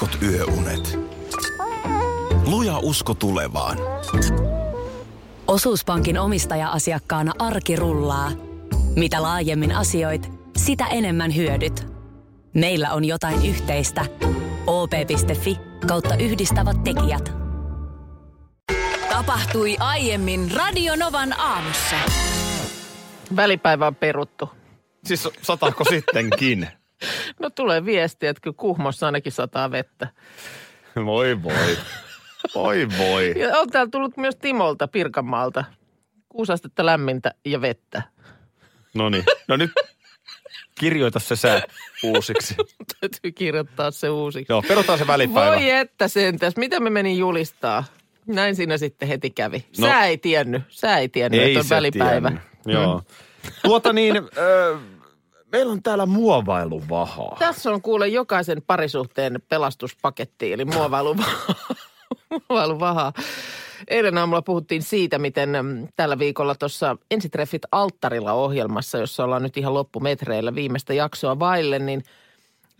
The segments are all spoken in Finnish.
heikot yöunet. Luja usko tulevaan. Osuuspankin omistaja-asiakkaana arki rullaa. Mitä laajemmin asioit, sitä enemmän hyödyt. Meillä on jotain yhteistä. op.fi kautta yhdistävät tekijät. Tapahtui aiemmin Radionovan aamussa. Välipäivä on peruttu. Siis sataako sittenkin? No tulee viestiä, että kyllä Kuhmossa ainakin sataa vettä. Voi voi. Voi voi. Ja on täällä tullut myös Timolta Pirkanmaalta. Kuusi astetta lämmintä ja vettä. No niin. No nyt kirjoita se sää uusiksi. Täytyy kirjoittaa se uusiksi. Joo, perutaan se välipäivä. Voi että sentäs. Mitä me menin julistaa? Näin siinä sitten heti kävi. No. Sä ei tiennyt. Sä ei tiennyt, että on välipäivä. tiennyt. Joo. Tuota niin, ö, meillä on täällä muovailuvahaa. Tässä on kuule jokaisen parisuhteen pelastuspaketti, eli muovailuvaha. muovailuvaha. Eilen aamulla puhuttiin siitä, miten mm, tällä viikolla tuossa Ensitreffit alttarilla ohjelmassa, jossa ollaan nyt ihan loppumetreillä viimeistä jaksoa vaille, niin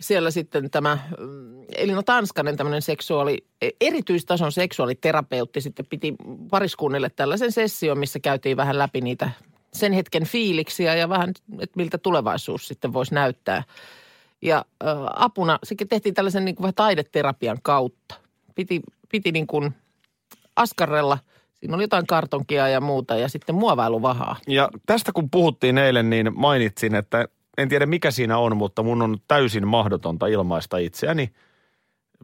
siellä sitten tämä mm, Elina Tanskanen, tämmöinen seksuaali, erityistason seksuaaliterapeutti sitten piti pariskunnille tällaisen session, missä käytiin vähän läpi niitä sen hetken fiiliksiä ja vähän, että miltä tulevaisuus sitten voisi näyttää. Ja ä, apuna, sekin tehtiin tällaisen niin kuin vähän taideterapian kautta. Piti, piti niin kuin askarrella, siinä oli jotain kartonkia ja muuta ja sitten muovailuvahaa. Ja tästä kun puhuttiin eilen, niin mainitsin, että en tiedä mikä siinä on, mutta mun on täysin mahdotonta ilmaista itseäni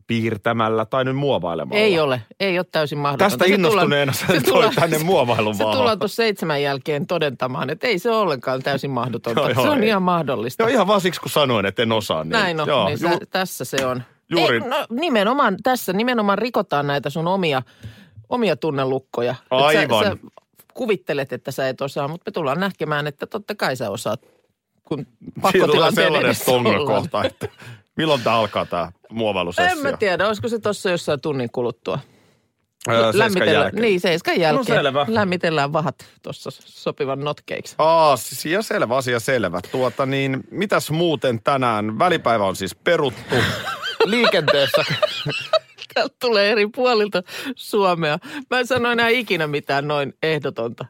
piirtämällä tai nyt muovailemalla. Ei ole, ei ole täysin mahdotonta. Tästä Se innostuneena tullaan- sä toi tänne muovailun Se tullaan tuossa seitsemän jälkeen todentamaan, että ei se ole ollenkaan täysin mahdotonta. Joo, joo, se on ei. ihan mahdollista. Joo, ihan vaan siksi kun sanoin, että en osaa. Niin, Näin on, joo, niin sä, ju- tässä se on. juuri- Ei, no, nimenomaan tässä, nimenomaan rikotaan näitä sun omia, omia tunnelukkoja. Aivan. Sä, sä kuvittelet, että sä et osaa, mutta me tullaan näkemään, että totta kai sä osaat, kun Siitä tulee pakkotilanteen sellainen että milloin tämä alkaa tämä muovailusessio? En mä tiedä, olisiko se tuossa jossain tunnin kuluttua. Öö, jälkeen. Niin, seiskan jälkeen. No selvä. Lämmitellään vahat tuossa sopivan notkeiksi. Asia selvä, asia selvä. Tuota niin, mitäs muuten tänään? Välipäivä on siis peruttu. Liikenteessä, Täältä tulee eri puolilta Suomea. Mä en sano enää ikinä mitään noin ehdotonta.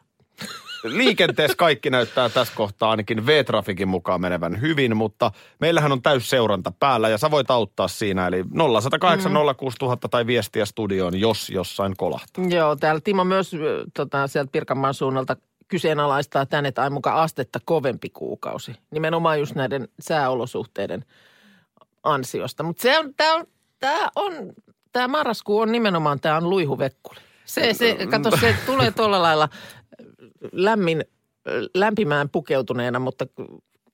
Liikenteessä kaikki näyttää tässä kohtaa ainakin V-trafikin mukaan menevän hyvin, mutta meillähän on täysseuranta päällä ja sä voit auttaa siinä. Eli 0108 Mm. 06000 tai viestiä studioon, jos jossain kolahtaa. Joo, täällä Timo myös tota, sieltä Pirkanmaan suunnalta kyseenalaistaa tänne, että ai mukaan astetta kovempi kuukausi. Nimenomaan just näiden sääolosuhteiden ansiosta. Mutta se on, tämä on, tämä on, tämä marraskuu on nimenomaan, tämä on luihuvekkuli. Se, se, kato, se tulee tuolla lailla lämmin, lämpimään pukeutuneena, mutta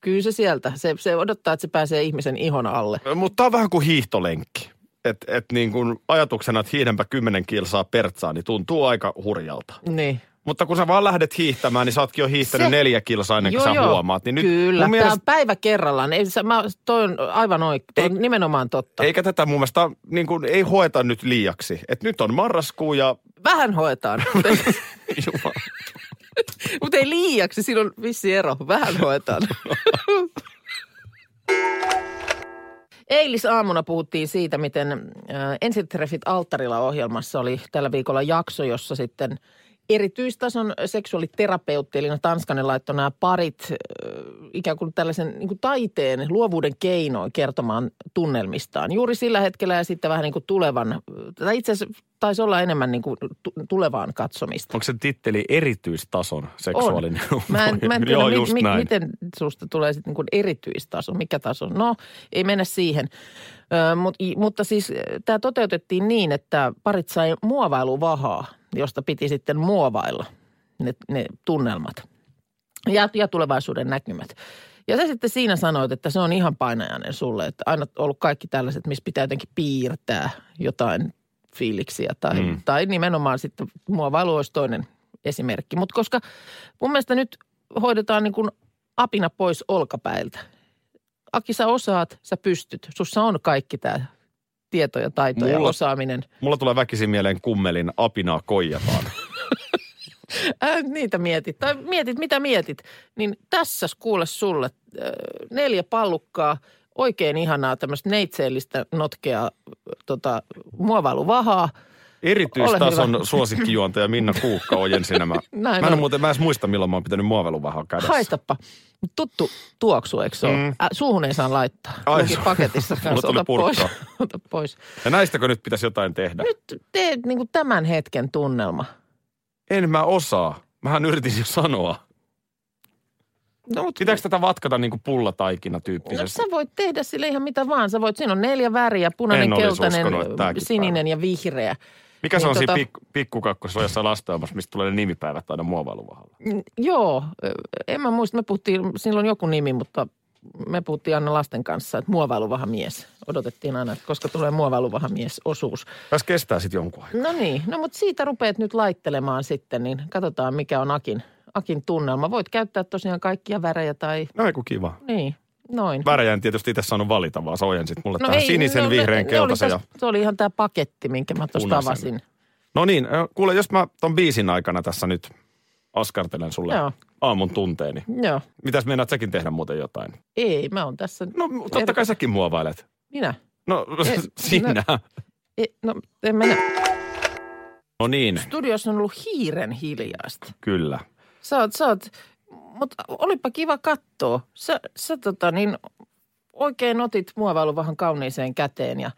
kyllä se sieltä, se, se odottaa, että se pääsee ihmisen ihon alle. Mutta tämä on vähän kuin hiihtolenkki. Että et niin kun ajatuksena, että hiihdänpä 10 kilsaa pertsaa, niin tuntuu aika hurjalta. Niin. Mutta kun sä vaan lähdet hiihtämään, niin sä ootkin jo hiihtänyt Se- neljä kilsaa ennen kuin sä huomaat. Niin nyt Kyllä, mun tämä mielestä, on päivä kerrallaan. Ei, sä, mä, toi on aivan oikein, toi on nimenomaan totta. eikä tätä mun mielestä niin kuin, ei hoeta nyt liiaksi. Et nyt on marraskuu ja Vähän hoetaan, Jumala. Mut ei liiaksi, siinä on vissi ero. Vähän hoetaan. Eilisaamuna puhuttiin siitä, miten äh, Ensitreffit alttarilla ohjelmassa oli tällä viikolla jakso, jossa sitten erityistason seksuaaliterapeutti, eli Tanskanen laittoi nämä parit ikään kuin tällaisen niin kuin taiteen, luovuuden keinoin kertomaan tunnelmistaan. Juuri sillä hetkellä ja sitten vähän niin kuin tulevan, tai itse asiassa taisi olla enemmän niin kuin tu- tulevaan katsomista. onko se titteli erityistason seksuaalinen? Mä en, mä en tiedä, Joo, mi, mi, näin. miten susta tulee sitten niin erityistaso, mikä taso. No, ei mennä siihen. Ö, mut, mutta siis tämä toteutettiin niin, että parit sai muovailuvahaa, josta piti sitten muovailla ne, ne tunnelmat ja, ja tulevaisuuden näkymät. Ja sä sitten siinä sanoit, että se on ihan painajainen sulle, että aina ollut kaikki tällaiset, missä pitää jotenkin piirtää jotain fiiliksiä tai, mm. tai nimenomaan sitten muovailu olisi toinen esimerkki. Mutta koska mun mielestä nyt hoidetaan niin kuin apina pois olkapäiltä. Aki, sä osaat, sä pystyt. Sussa on kaikki tämä tieto ja taito ja Mulla- osaaminen. Mulla tulee väkisin mieleen kummelin apinaa koijataan. Ää, niitä mietit. Tai mietit, mitä mietit. Niin tässä kuule sulle äh, neljä pallukkaa, oikein ihanaa tämmöistä neitseellistä notkeaa tota, muovailuvahaa. Erityistason Ole suosikkijuontaja Minna Kuukka ojensi nämä. Näin mä en on. muuten, mä edes muista milloin mä oon pitänyt muoveluvahaa kädessä. Haistappa. Tuttu tuoksu, eikö se ole? Mm. Äh, suuhun ei saa laittaa. Ai, su- paketissa kanssa. Ota pois. Ota pois. Ja näistäkö nyt pitäisi jotain tehdä? Nyt teet niin tämän hetken tunnelma. En mä osaa. Mähän yritin jo sanoa. No, mutta Pitääkö tätä vatkata niin kuin pullataikina No, tyyppisesti? sä voit tehdä sille ihan mitä vaan. Sä voit, siinä on neljä väriä, punainen, En keltainen, sininen ja vihreä. Mikä se niin on siinä tota- pik- pikkukakkosessa jossain lasteamassa, mistä tulee ne nimipäivät aina muovailuvahalla? Mm, Joo, en mä muista, me puhuttiin, silloin joku nimi, mutta me puhuttiin aina lasten kanssa, että muovailuvahamies. Odotettiin aina, että koska tulee muovailuvahamies osuus. Tässä kestää sitten jonkun aikaa. No niin, no mutta siitä rupeat nyt laittelemaan sitten, niin katsotaan mikä on Akin, Akin tunnelma. Voit käyttää tosiaan kaikkia värejä tai No ei kiva. niin, noin. Värejä en tietysti itse saanut valita, vaan sä ojensit mulle no tähän sinisen, no, vihreän, ne- ne keltaisen oli ja täs- Se oli ihan tämä paketti, minkä mä tuosta avasin. No niin, kuule, jos mä ton biisin aikana tässä nyt askartelen sulle Joo. aamun tunteeni. Joo, Mitäs meinaat säkin tehdä muuten jotain? ei, mä oon tässä. No totta kai säkin muovailet. Minä? No Eh, sinä. E, no, en mä. No niin, Studiossa on ollut hiiren hiljaista. kyllä. Sä oot, sä oot, mutta olipa kiva katsoa. Sä, sä tota niin, oikein otit muovailuvahan kauniiseen käteen ja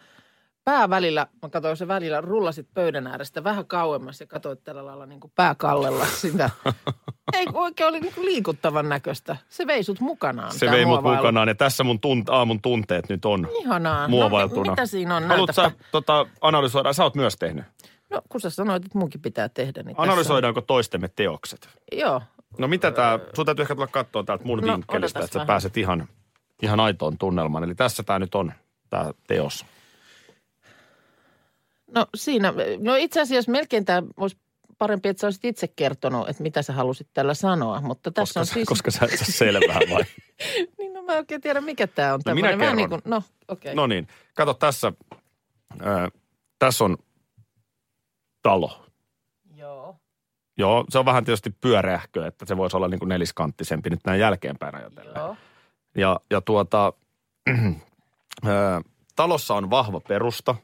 pää välillä, mä katsoin se välillä, rullasit pöydän äärestä vähän kauemmas ja katsoit tällä lailla niin kuin pää kallella sitä. Ei oikein oli niin kuin liikuttavan näköistä. Se vei sut mukanaan. Se vei mut muovailu. mukanaan ja tässä mun tunt, aamun tunteet nyt on Ihanaa. muovailtuna. No, mitä siinä on? Haluatko sä tota, analysoida? Sä oot myös tehnyt. No kun sä sanoit, että munkin pitää tehdä. Niin tässä Analysoidaanko toistemme teokset? On. Joo. No mitä tää, sun täytyy ehkä tulla katsoa täältä mun No, vinkkelistä, että sä vähän. pääset ihan, ihan aitoon tunnelmaan. Eli tässä tää nyt on, tää teos. No siinä, no itse asiassa melkein tämä olisi parempi, että sä olisit itse kertonut, että mitä sä halusit tällä sanoa. Mutta tässä Koska, on sä, siis... koska sä et saa selvää vai? Niin no mä en oikein tiedä, mikä tämä on. No minä tämmöinen. Vähän kerron. niin kuin, no okei. No niin, kato tässä, ää, tässä on talo. Joo. Se on vähän tietysti pyöreähkö, että se voisi olla niin kuin neliskanttisempi nyt näin jälkeenpäin ajatellen. Joo. Ja, ja tuota, ää, talossa on vahva perusta.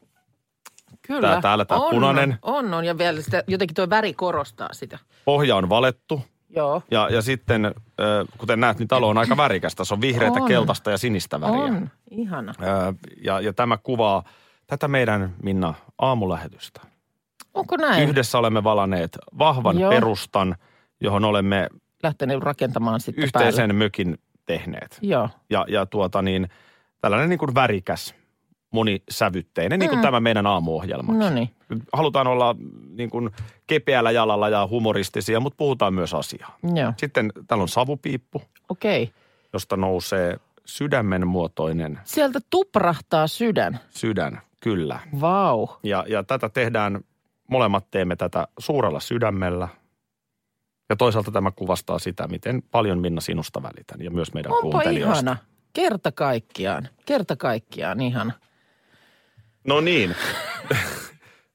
Kyllä. Tää täällä tää on, punainen. On, on. Ja vielä sitä, jotenkin tuo väri korostaa sitä. Pohja on valettu. Joo. Ja, ja sitten, ää, kuten näet, niin talo on aika värikäs. Tässä on vihreätä, On. keltaista ja sinistä väriä. On. Ihana. Ää, ja, ja tämä kuvaa tätä meidän, Minna, aamulähetystä. Onko näin? Yhdessä olemme valaneet vahvan Joo. perustan, johon olemme Lähtenyt rakentamaan sitten yhteisen päälle. mökin tehneet. Joo. Ja, ja tuota niin, tällainen niin kuin värikäs, monisävytteinen, niin kuin Mm. tämä meidän aamuohjelma. No niin. Halutaan olla niin kuin kepeällä jalalla ja humoristisia, mutta puhutaan myös asiaa. Joo. Sitten täällä on savupiippu, Okei. josta nousee sydämen muotoinen Sieltä tuprahtaa sydän. sydän, kyllä. Vau. Ja, ja tätä tehdään, molemmat teemme tätä suurella sydämellä. Ja toisaalta tämä kuvastaa sitä, miten paljon Minna sinusta välitän ja myös meidän Onpa kuuntelijoista. ihana. Kerta kaikkiaan. Kerta kaikkiaan ihana. No niin.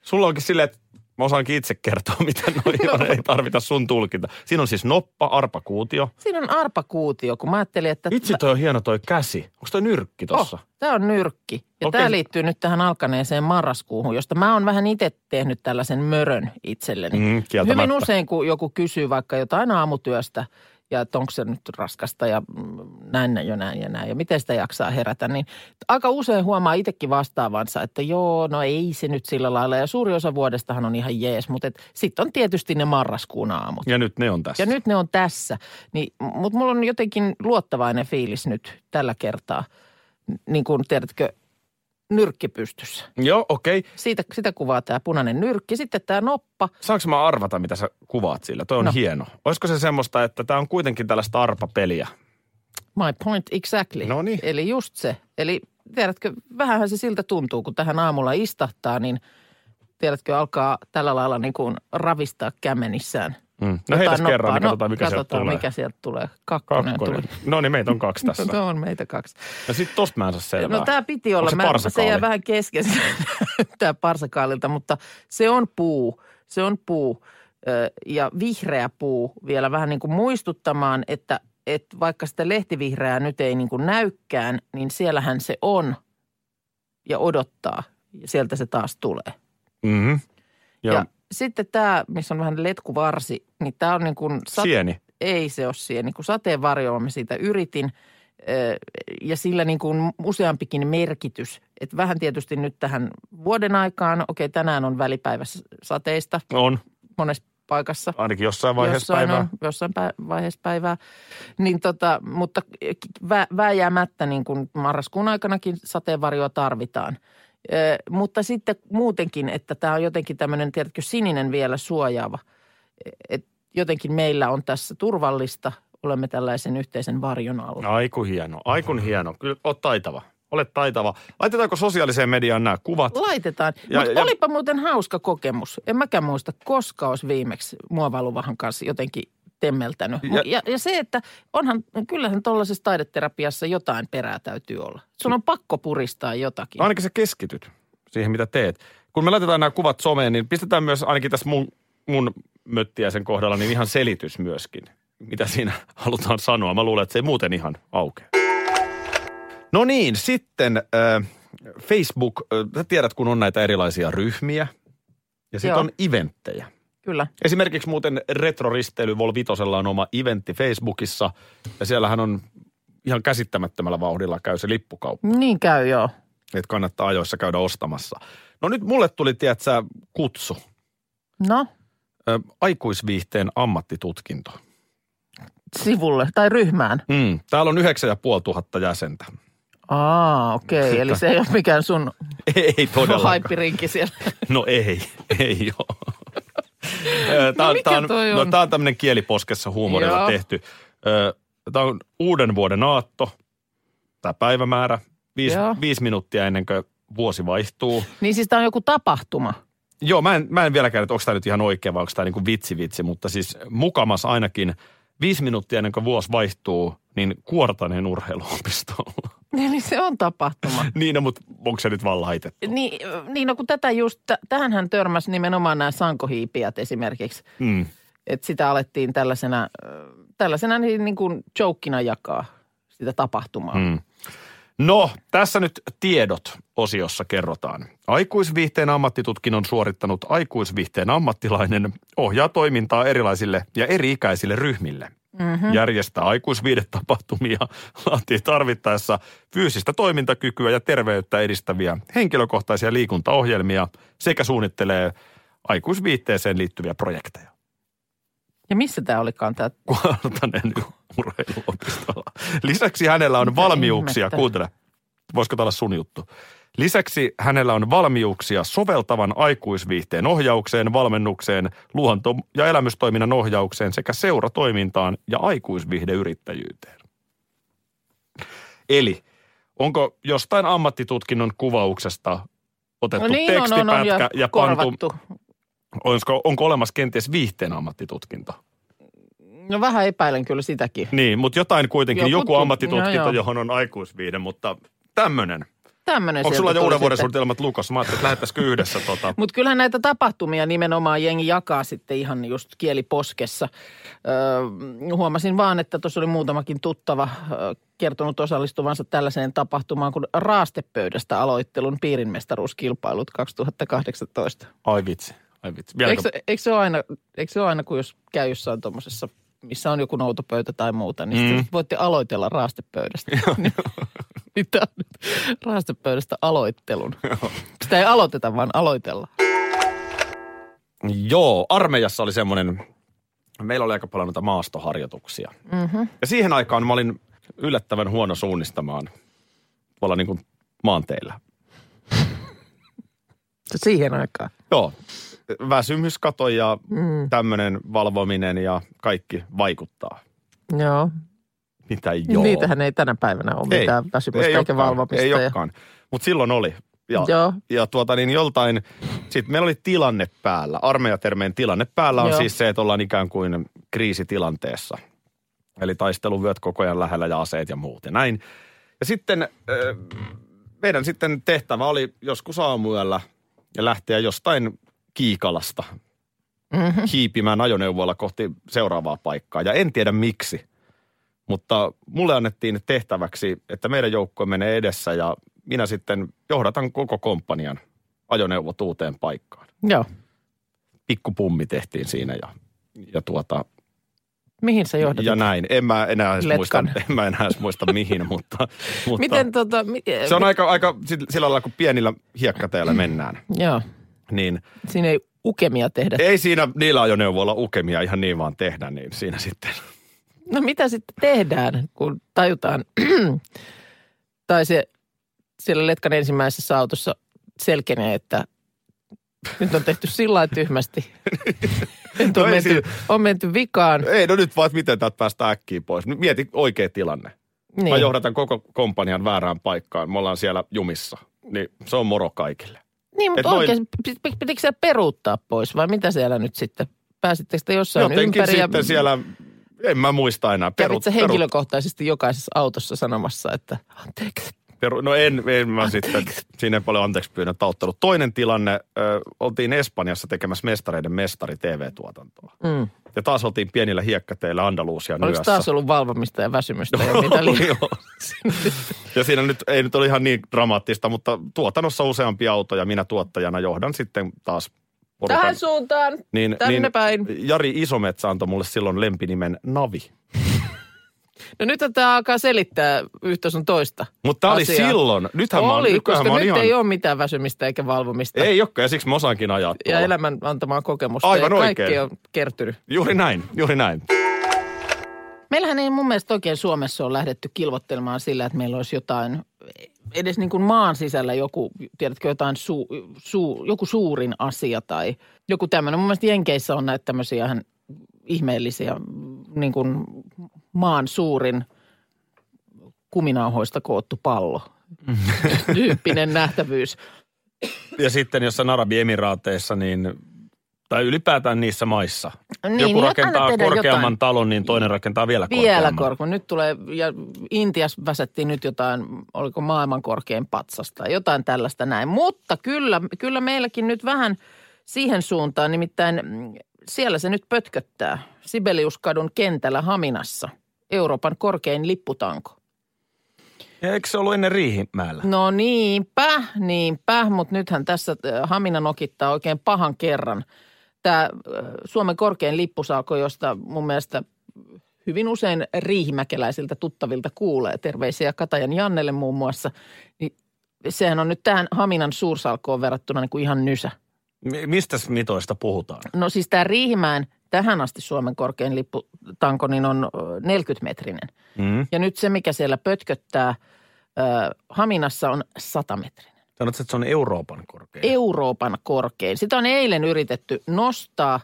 Sulla onkin silleen, että mä osaankin itse kertoa, miten noi on. Ei tarvita sun tulkinta. Siinä on siis noppa, arpakuutio. Siinä on arpakuutio, kun mä ajattelin, että... Itse toi on hieno toi käsi. Onko toi nyrkki tossa? Oh, tämä on nyrkki. Ja Okei. tämä liittyy nyt tähän alkaneeseen marraskuuhun, josta mä oon vähän itse tehnyt tällaisen mörön itselleni. Mm. Hyvin usein, kun joku kysyy vaikka jotain aamutyöstä ja että onko se nyt raskasta ja näin ja näin ja näin ja miten sitä jaksaa herätä, niin aika usein huomaa itsekin vastaavansa, että joo, no ei se nyt sillä lailla. Ja suuri osa vuodestahan on ihan jees, mutta sitten on tietysti ne marraskuun aamut. Ja nyt ne on tässä. Ja nyt ne on tässä. Niin, mutta mulla on jotenkin luottavainen fiilis nyt tällä kertaa. Niin kuin tiedätkö, nyrkki pystyssä. Joo, okei. Okay. Siitä, sitä kuvaa tämä punainen nyrkki. Sitten tämä noppa. Saanko mä arvata, mitä sä kuvaat sillä? Toi on No. no. hieno. Olisiko se semmoista, että tämä on kuitenkin tällaista arpapeliä? My point exactly. Noniin. Eli just se. Eli tiedätkö, vähänhän se siltä tuntuu, kun tähän aamulla istahtaa, niin tiedätkö, alkaa tällä lailla niin kuin ravistaa kämmenissään. Mm. No heitäs noppaa. kerran, niin No, katsotaan, mikä sieltä katsotaan, tulee. mikä sieltä tulee. Kakkonen, Kakkonen. tuli. No niin, meitä on kaksi tässä. No on meitä kaksi. No sit tosta mä en saa selvää. No tämä piti olla. Onko se Mä, se jää vähän kesken tämä parsakaalilta, mutta se on puu. Se on puu ja vihreä puu vielä vähän niin kuin muistuttamaan, että, että vaikka sitä lehtivihreää nyt ei niin kuin näykään, niin siellähän se on ja odottaa ja sieltä se taas tulee. Mm-hmm. Ja, ja sitten tämä, missä on vähän letkuvarsi, niin tämä on niin kuin... sieni. Ei se ole sieni, kun sateenvarjoa mä siitä yritin. Ö, Ja sillä niin kuin useampikin merkitys. Että vähän tietysti nyt tähän vuoden aikaan, okei tänään on välipäivä sateista On, monessa paikassa. ainakin jossain vaiheessa jossain päivää. On, jossain pä- vaiheessa päivää. Niin tota, mutta vä, vääjäämättä niin kuin marraskuun aikanakin sateenvarjoa tarvitaan. Ö, mutta sitten muutenkin, että tämä on jotenkin tämmöinen, tiedätkö, sininen vielä suojaava. Et jotenkin meillä on tässä turvallista, olemme tällaisen yhteisen varjon alla. Aiku hieno, aikun hieno. Kyllä oot taitava. Olet taitava. Laitetaanko sosiaaliseen mediaan nämä kuvat? Laitetaan. Ja- Mutta ja- olipa muuten hauska kokemus. En mäkään muista, koska olisi viimeksi muovailuvahan kanssa jotenkin temmeltänyt. Ja- Ja, ja, se, että onhan, kyllähän tuollaisessa taideterapiassa jotain perää täytyy olla. Sun on pakko puristaa jotakin. Ainakin sä keskityt siihen, mitä teet. Kun me laitetaan nämä kuvat someen, niin pistetään myös ainakin tässä mun, mun möttiäisen kohdalla niin ihan selitys myöskin, mitä siinä halutaan sanoa. Mä luulen, että se ei muuten ihan aukea. No niin, sitten äh, Facebook, äh, sä tiedät, kun on näitä erilaisia ryhmiä ja sitten on eventtejä. Kyllä. Esimerkiksi muuten retroristeily Vol Vitosella on oma eventti Facebookissa ja siellähän on ihan käsittämättömällä vauhdilla käy se lippukauppa Niin käy, joo. että kannattaa ajoissa käydä ostamassa. No nyt mulle tuli, tiedätkö, kutsu. No, Ö, aikuisviihteen ammattitutkinto. sivulle tai ryhmään. Mm, täällä on 9500 jäsentä. Aa, okei. Okay. Eli se ei ole mikään sun Ei todellakaan. haippirinki siellä. No ei, ei ole. Ö, Tää, on- mikä tää on, toi no, on? tää on tämmöinen kieliposkessa huumorilla Joo. tehty. Tämä on uuden vuoden aatto, tämä päivämäärä, viisi, Joo. viisi minuuttia ennen kuin vuosi vaihtuu. Niin siis tämä on joku tapahtuma. Joo, mä en, mä en vieläkään, että onko tämä nyt ihan oikein vai onko tämä niin vitsi vitsi, mutta siis mukamas ainakin viisi minuuttia ennen kuin vuosi vaihtuu, niin Kuortaneen urheiluopistolla. Eli se on tapahtuma. niin, no, mutta onko se nyt vaan laitettu? Niin, niin no kun tätä just, tähänhän törmäsi nimenomaan nämä sankohiipijät esimerkiksi. Mm. Että sitä alettiin tällaisena, tällaisena niin, niin kuin jokina jakaa sitä tapahtumaa. Mm. No, tässä nyt tiedot osiossa kerrotaan. Aikuisviihteen ammattitutkinnon suorittanut aikuisviihteen ammattilainen ohjaa toimintaa erilaisille ja eri-ikäisille ryhmille. Mm-hmm. Järjestää aikuisviihdetapahtumia, laatii tarvittaessa fyysistä toimintakykyä ja terveyttä edistäviä henkilökohtaisia liikuntaohjelmia sekä suunnittelee aikuisviihteeseen liittyviä projekteja. Ja missä tämä olikaan tämä? Kuortaneen urheiluopistolla. Lisäksi hänellä on valmiuksia, ihmettä? kuuntele, voisiko tämä olla sun juttu? Lisäksi hänellä on valmiuksia soveltavan aikuisviihteen ohjaukseen, valmennukseen, luonto- ja elämystoiminnan ohjaukseen sekä seuratoimintaan ja aikuisviihdeyrittäjyyteen. Eli onko jostain ammattitutkinnon kuvauksesta otettu No niin, on, on, tekstipätkä on, ja pantu, korvattu. onko, onko olemassa kenties viihteen ammattitutkinto? No vähän epäilen kyllä sitäkin. Niin, mutta jotain kuitenkin, Joku joku tu- ammattitutkinto, joo. johon on aikuisviihde, mutta tämmöinen. Tämmöinen Onko sulla jo uuden vuoden suunnitelmat Lukas? Mä ajattelin, että lähettäisikö yhdessä tota. Mutta kyllähän näitä tapahtumia nimenomaan jengi jakaa sitten ihan just kieliposkessa. Öö, huomasin vaan, että tuossa oli muutamakin tuttava öö, kertonut osallistuvansa tällaiseen tapahtumaan kuin raastepöydästä aloittelun piirinmestaruuskilpailut 2018. Ai vitsi, ai vitsi. Vieläkö? Eikö, se- eikö, se ole aina, eikö se ole aina, kun jos käy jossain tuommoisessa, missä on joku noutopöytä tai muuta, niin. Mm. voitte aloitella raastepöydästä. niin tämä on nyt raastepöydästä aloittelun. Sitä ei aloiteta, vaan aloitellaan. Joo, armeijassa oli semmoinen, meillä oli aika paljon noita maastoharjoituksia. Mm-hmm. Ja siihen aikaan mä olin yllättävän huono suunnistamaan tuolla niin kuin maanteillä. Siihen aikaan. Joo, väsymys kato ja Mm. tämmöinen valvominen ja kaikki vaikuttaa. Joo. Mitä joo? Joo. Niitähän ei tänä päivänä ole mitään väsymystä eikä olekaan, valvomista. Ei olekaan, mutta silloin oli. Ja, Joo. ja tuota niin joltain, sitten meillä oli tilanne päällä. Armeijatermeen tilanne päällä on Joo. siis se, että ollaan ikään kuin kriisitilanteessa. Eli taisteluvyöt koko ajan lähellä ja aseet ja muut ja näin. Ja sitten meidän sitten tehtävä oli joskus aamuyöllä ja lähteä jostain Kiikalasta Mhm. hiipimään ajoneuvoilla kohti seuraavaa paikkaa. Ja en tiedä miksi, mutta mulle annettiin tehtäväksi, että meidän joukko menee edessä ja minä sitten johdatan koko komppanian ajoneuvot uuteen paikkaan. Joo. Pikkupummi tehtiin siinä ja, ja tuota, Mihin sä johdat? ja näin. En mä enää edes muista, en mä enää edes muista mihin, mutta, mutta Miten tota... Mi- se on aika, aika sillä lailla, kun pienillä hiekkateillä mennään, Joo. niin Siinä ei ukemia tehdä. ei siinä niillä ajoneuvoilla ukemia ihan niin vaan tehdä, niin siinä sitten No mitä sitten tehdään, kun tajutaan, tai se siellä Letkan ensimmäisessä autossa selkenee, että nyt on tehty sillä lailla tyhmästi. Nyt on, No menty, siinä- on menty vikaan. Ei, no nyt vaan, että miten täältä päästään äkkiä pois. Nyt Mieti oikea tilanne. Niin. Mä johdatan koko komppanian väärään paikkaan. Me ollaan siellä jumissa. Niin se on moro kaikille. Niin, mutta noin- oikein, pit- pit- pitikö siellä peruuttaa pois vai mitä siellä nyt sitten? Pääsittekö te jossain Jotenkin ympäri? sitten ja siellä, en mä muista enää. Kävit sä henkilökohtaisesti jokaisessa autossa sanomassa, että anteeksi. peru, no en, en mä sitten, siinä ei paljon anteeksi pyynnöt auttanut. Toinen tilanne, ö, oltiin Espanjassa tekemässä mestareiden mestari TV-tuotantoa. Mm. Ja taas oltiin pienillä hiekkateillä Andalusian Oliko yössä. taas ollut valvomista ja väsymystä ja mitä li- ja siinä nyt ei nyt ole ihan niin dramaattista, mutta tuotannossa useampia autoja. Minä tuottajana johdan sitten taas porukan. Tähän suuntaan, niin, tänne niin päin. Jari Isometsä antoi mulle silloin lempinimen Navi. No nyt tämä alkaa selittää yhtä sun toista Mutta tämä oli silloin. Nythän mä oon, Oli, koska mä oon nyt ihan... ei ole mitään väsymistä eikä valvomista. Ei olekaan, ja siksi mä osaankin ajaa ja elämän antamaa kokemusta. Aivan ja kaikki oikein. on kertynyt. Juuri näin, juuri näin. Meillähän ei mun mielestä oikein Suomessa ole lähdetty kilvottelemaan sillä, että meillä olisi jotain, edes niin kuin maan sisällä joku, tiedätkö, jotain su, su, joku suurin asia tai joku tämmöinen. Mun mielestä Jenkeissä on näitä tämmöisiä ihan ihmeellisiä, niin kuin maan suurin kuminauhoista koottu pallo. Tyyppinen nähtävyys. Ja sitten jossain Arabiemiraateissa, niin tai ylipäätään niissä maissa. Niin, Joku niin rakentaa korkeamman jotain. talon, niin toinen rakentaa vielä Vielä korkeamman. korkeamman. Nyt tulee, ja Intiassa väsättiin nyt jotain, oliko maailman korkein patsasta, jotain tällaista näin. Mutta kyllä, kyllä meilläkin nyt vähän siihen suuntaan, nimittäin siellä se nyt pötköttää. Sibeliuskadun kentällä Haminassa, Euroopan korkein lipputanko. Ja eikö se ollut ennen Riihimäellä? No niinpä, niinpä, mutta nythän tässä äh, Hamina nokittaa oikein pahan kerran. Tämä äh, Suomen korkein lippusalko, josta mun mielestä hyvin usein riihimäkeläisiltä tuttavilta kuulee, terveisiä Katajan Jannelle muun muassa, niin sehän on nyt tähän Haminan suursalkoon verrattuna niin kuin ihan nysä. Mi- Mistä mitoista puhutaan? No siis tämä Riihimäen tähän asti Suomen korkein lipputanko niin on ö, 40-metrinen. Mm. Ja nyt se, mikä siellä pötköttää äh, Haminassa on 100-metrinen. Sanotko, että se on Euroopan korkein? Euroopan korkein. Sitä on eilen yritetty nostaa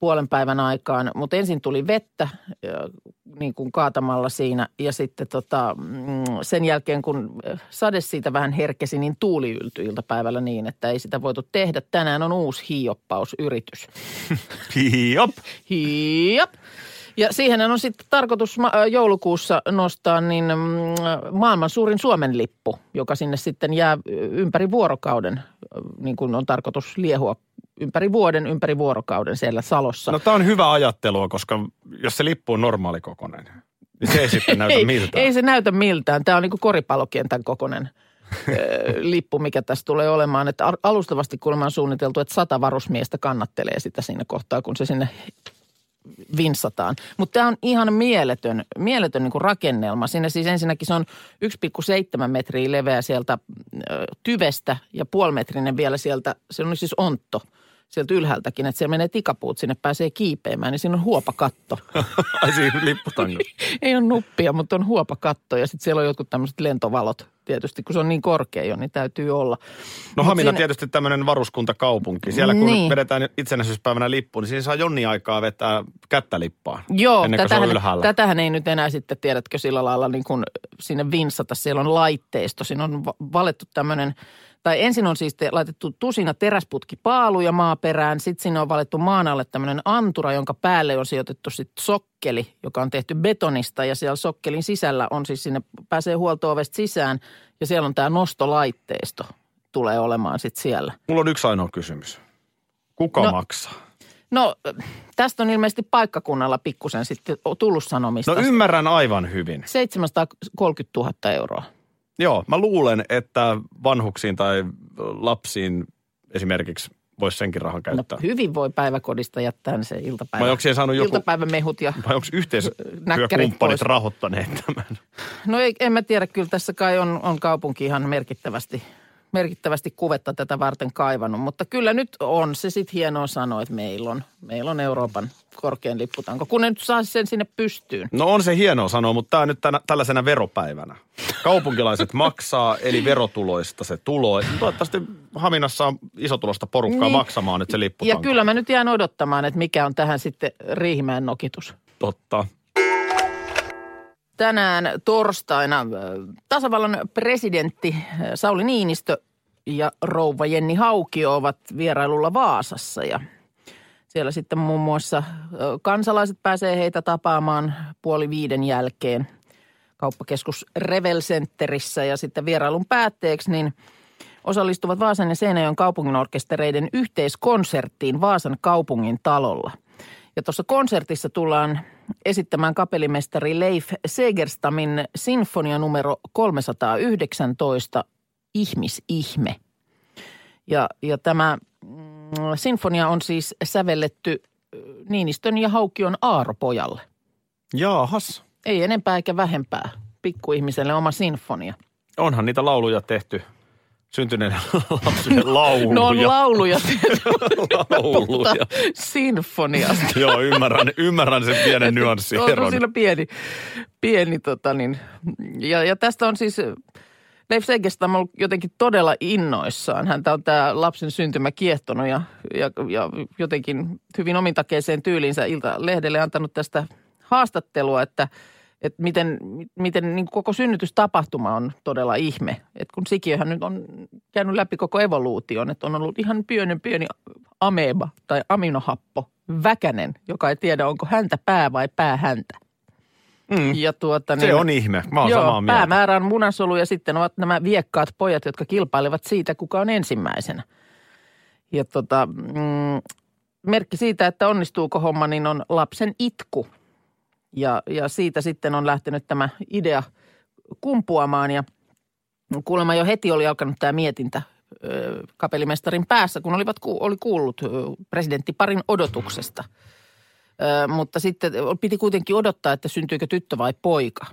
puolen päivän aikaan, mutta ensin tuli vettä niin kuin kaatamalla siinä ja sitten tota, mm, sen jälkeen kun sade siitä vähän herkesi, niin tuuli yltyi iltapäivällä niin, että ei sitä voitu tehdä. Tänään on uusi hiioppausyritys. Jop. Hiop. Ja siihen on sitten tarkoitus joulukuussa nostaa niin mm, maailman suurin Suomen lippu, joka sinne sitten jää ympäri vuorokauden, niin kuin on tarkoitus liehua ympäri vuoden, ympäri vuorokauden siellä Salossa. No tämä on hyvä ajattelua, koska jos se lippu on normaalikokoinen, niin se ei sitten näytä ei, miltään. ei se näytä miltään. Tämä on niin kuin koripallokentän kokoinen lippu, mikä tässä tulee olemaan. Että al- alustavasti kuulemma on suunniteltu, että sata varusmiestä kannattelee sitä siinä kohtaa, kun se sinne vinsataan. Mutta tämä on ihan mieletön, mieletön niin kuin rakennelma. Siinä siis ensinnäkin se on 1,7 metriä leveä sieltä ö, tyvestä ja puolimetrinen vielä sieltä, se on siis ontto sieltä ylhäältäkin, että siellä menee tikapuut, sinne pääsee kiipeämään, niin siinä on huopakatto. Ai siinä lipputango. Ei ole nuppia, mutta on huopakatto ja sitten siellä on jotkut tämmöiset lentovalot. Tietysti kun se on niin korkea jo, niin täytyy olla. No Mut Hamina siinä- tietysti tämmöinen varuskuntakaupunki. Siellä kun Niin. vedetään itsenäisyyspäivänä lippu, niin siinä saa jonni aikaa vetää kättä lippaan. Joo, ennen kuin se on tätähän, tätähän ei nyt enää sitten, tiedätkö, sillä lailla niin kuin sinne vinsata. Siellä on laitteisto, siinä on va- valettu tämmöinen, tai ensin on siis te, laitettu tusina teräsputkipaaluja maaperään, sitten sinne on valettu maan alle tämmöinen antura, jonka päälle on sijoitettu sitten sokkeli, joka on tehty betonista ja siellä sokkelin sisällä on siis sinne, pääsee huolto-ovesta sisään ja siellä on tämä nostolaitteisto tulee olemaan sitten siellä. Mulla on yksi ainoa kysymys. Kuka No, maksaa? No tästä on ilmeisesti paikkakunnalla pikkusen sitten tullut sanomista. No ymmärrän aivan hyvin. 730 000 euroa. Joo, mä luulen, että vanhuksiin tai lapsiin esimerkiksi voisi senkin rahan No, käyttää. hyvin voi päiväkodista jättää se iltapäivä. Vai onko siihen saanut joku, Iltapäivämehut ja... vai onko yhteistyökumppanit rahoittaneet tämän? No ei, en mä tiedä, kyllä tässä kai on, on kaupunki ihan merkittävästi, merkittävästi kuvetta tätä varten kaivannut. Mutta kyllä nyt on se sitten hienoa sanoa, että meillä on, meillä on Euroopan korkein lipputanko. Kun ne nyt saa sen sinne pystyyn. No on se hienoa sanoa, mutta tämä nyt tänä, tällaisena veropäivänä. Kaupunkilaiset maksaa, eli verotuloista se tulo. Toivottavasti Haminassa on isotulosta porukkaa Niin. maksamaan nyt se Ja lipputanko. kyllä mä nyt jään odottamaan, että mikä on tähän sitten Riihimäen nokitus. Totta. tänään torstaina ö, tasavallan presidentti ö, Sauli Niinistö ja rouva Jenni Haukio ovat vierailulla Vaasassa ja siellä sitten muun muassa ö, kansalaiset pääsee heitä tapaamaan puoli viiden jälkeen kauppakeskus Revel Centerissä ja sitten vierailun päätteeksi niin osallistuvat Vaasan ja Seinäjoen kaupunginorkestereiden yhteiskonserttiin Vaasan kaupungin talolla. Ja tuossa konsertissa tullaan esittämään kapellimestari Leif Segerstamin sinfonia numero 319 Ihmisihme. Ja, ja tämä mm, sinfonia on siis sävelletty Niinistön ja Haukion Aaropojalle. Jaahas. Ei enempää eikä vähempää. Pikkuihmiselle oma sinfonia. Onhan niitä lauluja tehty. Syntyneille lapsille lauluja. No on lauluja, lauluja. mutta sinfoniasta. Joo, ymmärrän, ymmärrän sen pienen On nyanssieron. siinä pieni, pieni tota niin. Ja, ja tästä on siis Leif Segestam on ollut jotenkin todella innoissaan. Häntä on tämä lapsen syntymä kiehtonut ja, ja, ja jotenkin hyvin omintakeiseen tyyliinsä Ilta-lehdelle antanut tästä haastattelua, että, että miten, miten niin koko synnytystapahtuma on todella ihme. Että kun sikiöhän nyt on käynyt läpi koko evoluution, että on ollut ihan pienen pieni ameba tai aminohappo, väkänen, joka ei tiedä onko häntä pää vai pää häntä. Mm. Ja tuota, Se niin, on ihme. Mä oon Joo, samaa mieltä. päämäärä on munasolu ja sitten ovat nämä viekkaat pojat, jotka kilpailevat siitä, kuka on ensimmäisenä. Ja tota, mm, merkki siitä, että onnistuuko homma, niin on lapsen itku. Ja, ja siitä sitten on lähtenyt tämä idea kumpuamaan ja kuulemma jo heti oli alkanut tämä mietintä ö, kapellimestarin päässä, kun olivat, oli kuullut presidenttiparin odotuksesta. Mutta sitten piti kuitenkin odottaa, että syntyykö tyttö vai poika.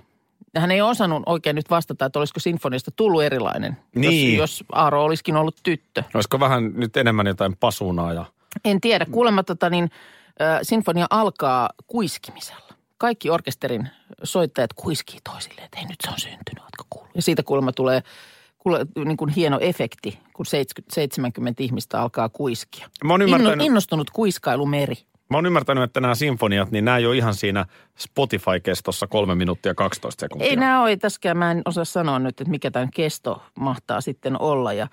Ja Hän ei osannut oikein nyt vastata, että olisiko sinfoniasta tullut erilainen, Niin. jos, jos Aaro olisikin ollut tyttö. Olisiko vähän nyt enemmän jotain pasunaa ja... En tiedä. Kuulemma tota, niin, sinfonia alkaa kuiskimisella. Kaikki orkesterin soittajat kuiskii toisilleen, että hei nyt se on syntynyt, ootko kuullut? Ja siitä kuulemma tulee kuule, niin kuin hieno efekti, kun 70 ihmistä alkaa kuiskia. Mä oon Inno, ymmärtänyt, innostunut kuiskailumeri. mä oon ymmärtänyt, että nämä sinfoniat, niin nämä ei ole ihan siinä Spotify-kestossa kolme minuuttia 12 sekuntia. Ei nämä ole tässäkään, mä en osaa sanoa nyt, että mikä tämän kesto mahtaa sitten olla. Ja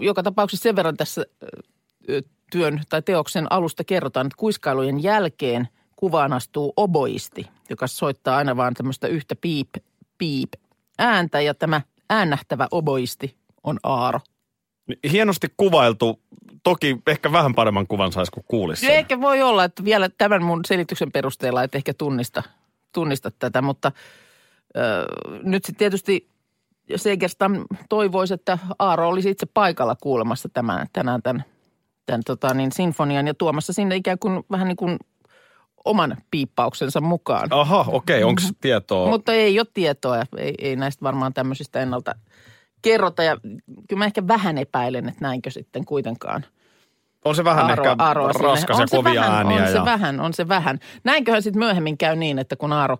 joka tapauksessa sen verran tässä työn tai teoksen alusta kerrotaan, että kuiskailujen jälkeen kuvaan astuu oboisti, joka soittaa aina vaan tämmöistä yhtä piip, piip ääntä. Ja tämä äännähtävä oboisti on Aaro. Hienosti kuvailtu. Toki ehkä vähän paremman kuvan saisi, kun kuulisi sen. Eikä voi olla, että vielä tämän mun selityksen perusteella et ehkä tunnista, tunnista tätä, mutta ö, nyt sitten tietysti Segerstam toivoisi, että Aaro olisi itse paikalla kuulemassa tämän, tänään tämän, tämän tota, niin, sinfonian ja tuomassa sinne ikään kuin vähän niin kuin oman piippauksensa mukaan. Aha, okei. Okay. Onko tietoa? Mutta ei ole tietoa ei, ei näistä varmaan tämmöisistä ennalta kerrota. Ja kyllä mä ehkä vähän epäilen, että näinkö sitten kuitenkaan – on se vähän Aaro, ehkä Aaro raskas ja se kovia vähän, ääniä. On se ja... vähän, on se vähän. Näinköhän sitten myöhemmin käy niin, että kun Aaro,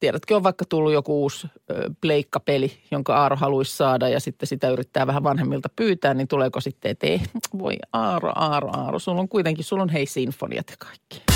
tiedätkö, on vaikka tullut joku uusi ö, pleikkapeli, jonka Aaro haluaisi saada ja sitten sitä yrittää vähän vanhemmilta pyytää, niin tuleeko sitten, että ei, voi Aaro, Aaro, Aaro, sulla on kuitenkin, sulla on hei sinfoniat ja kaikki.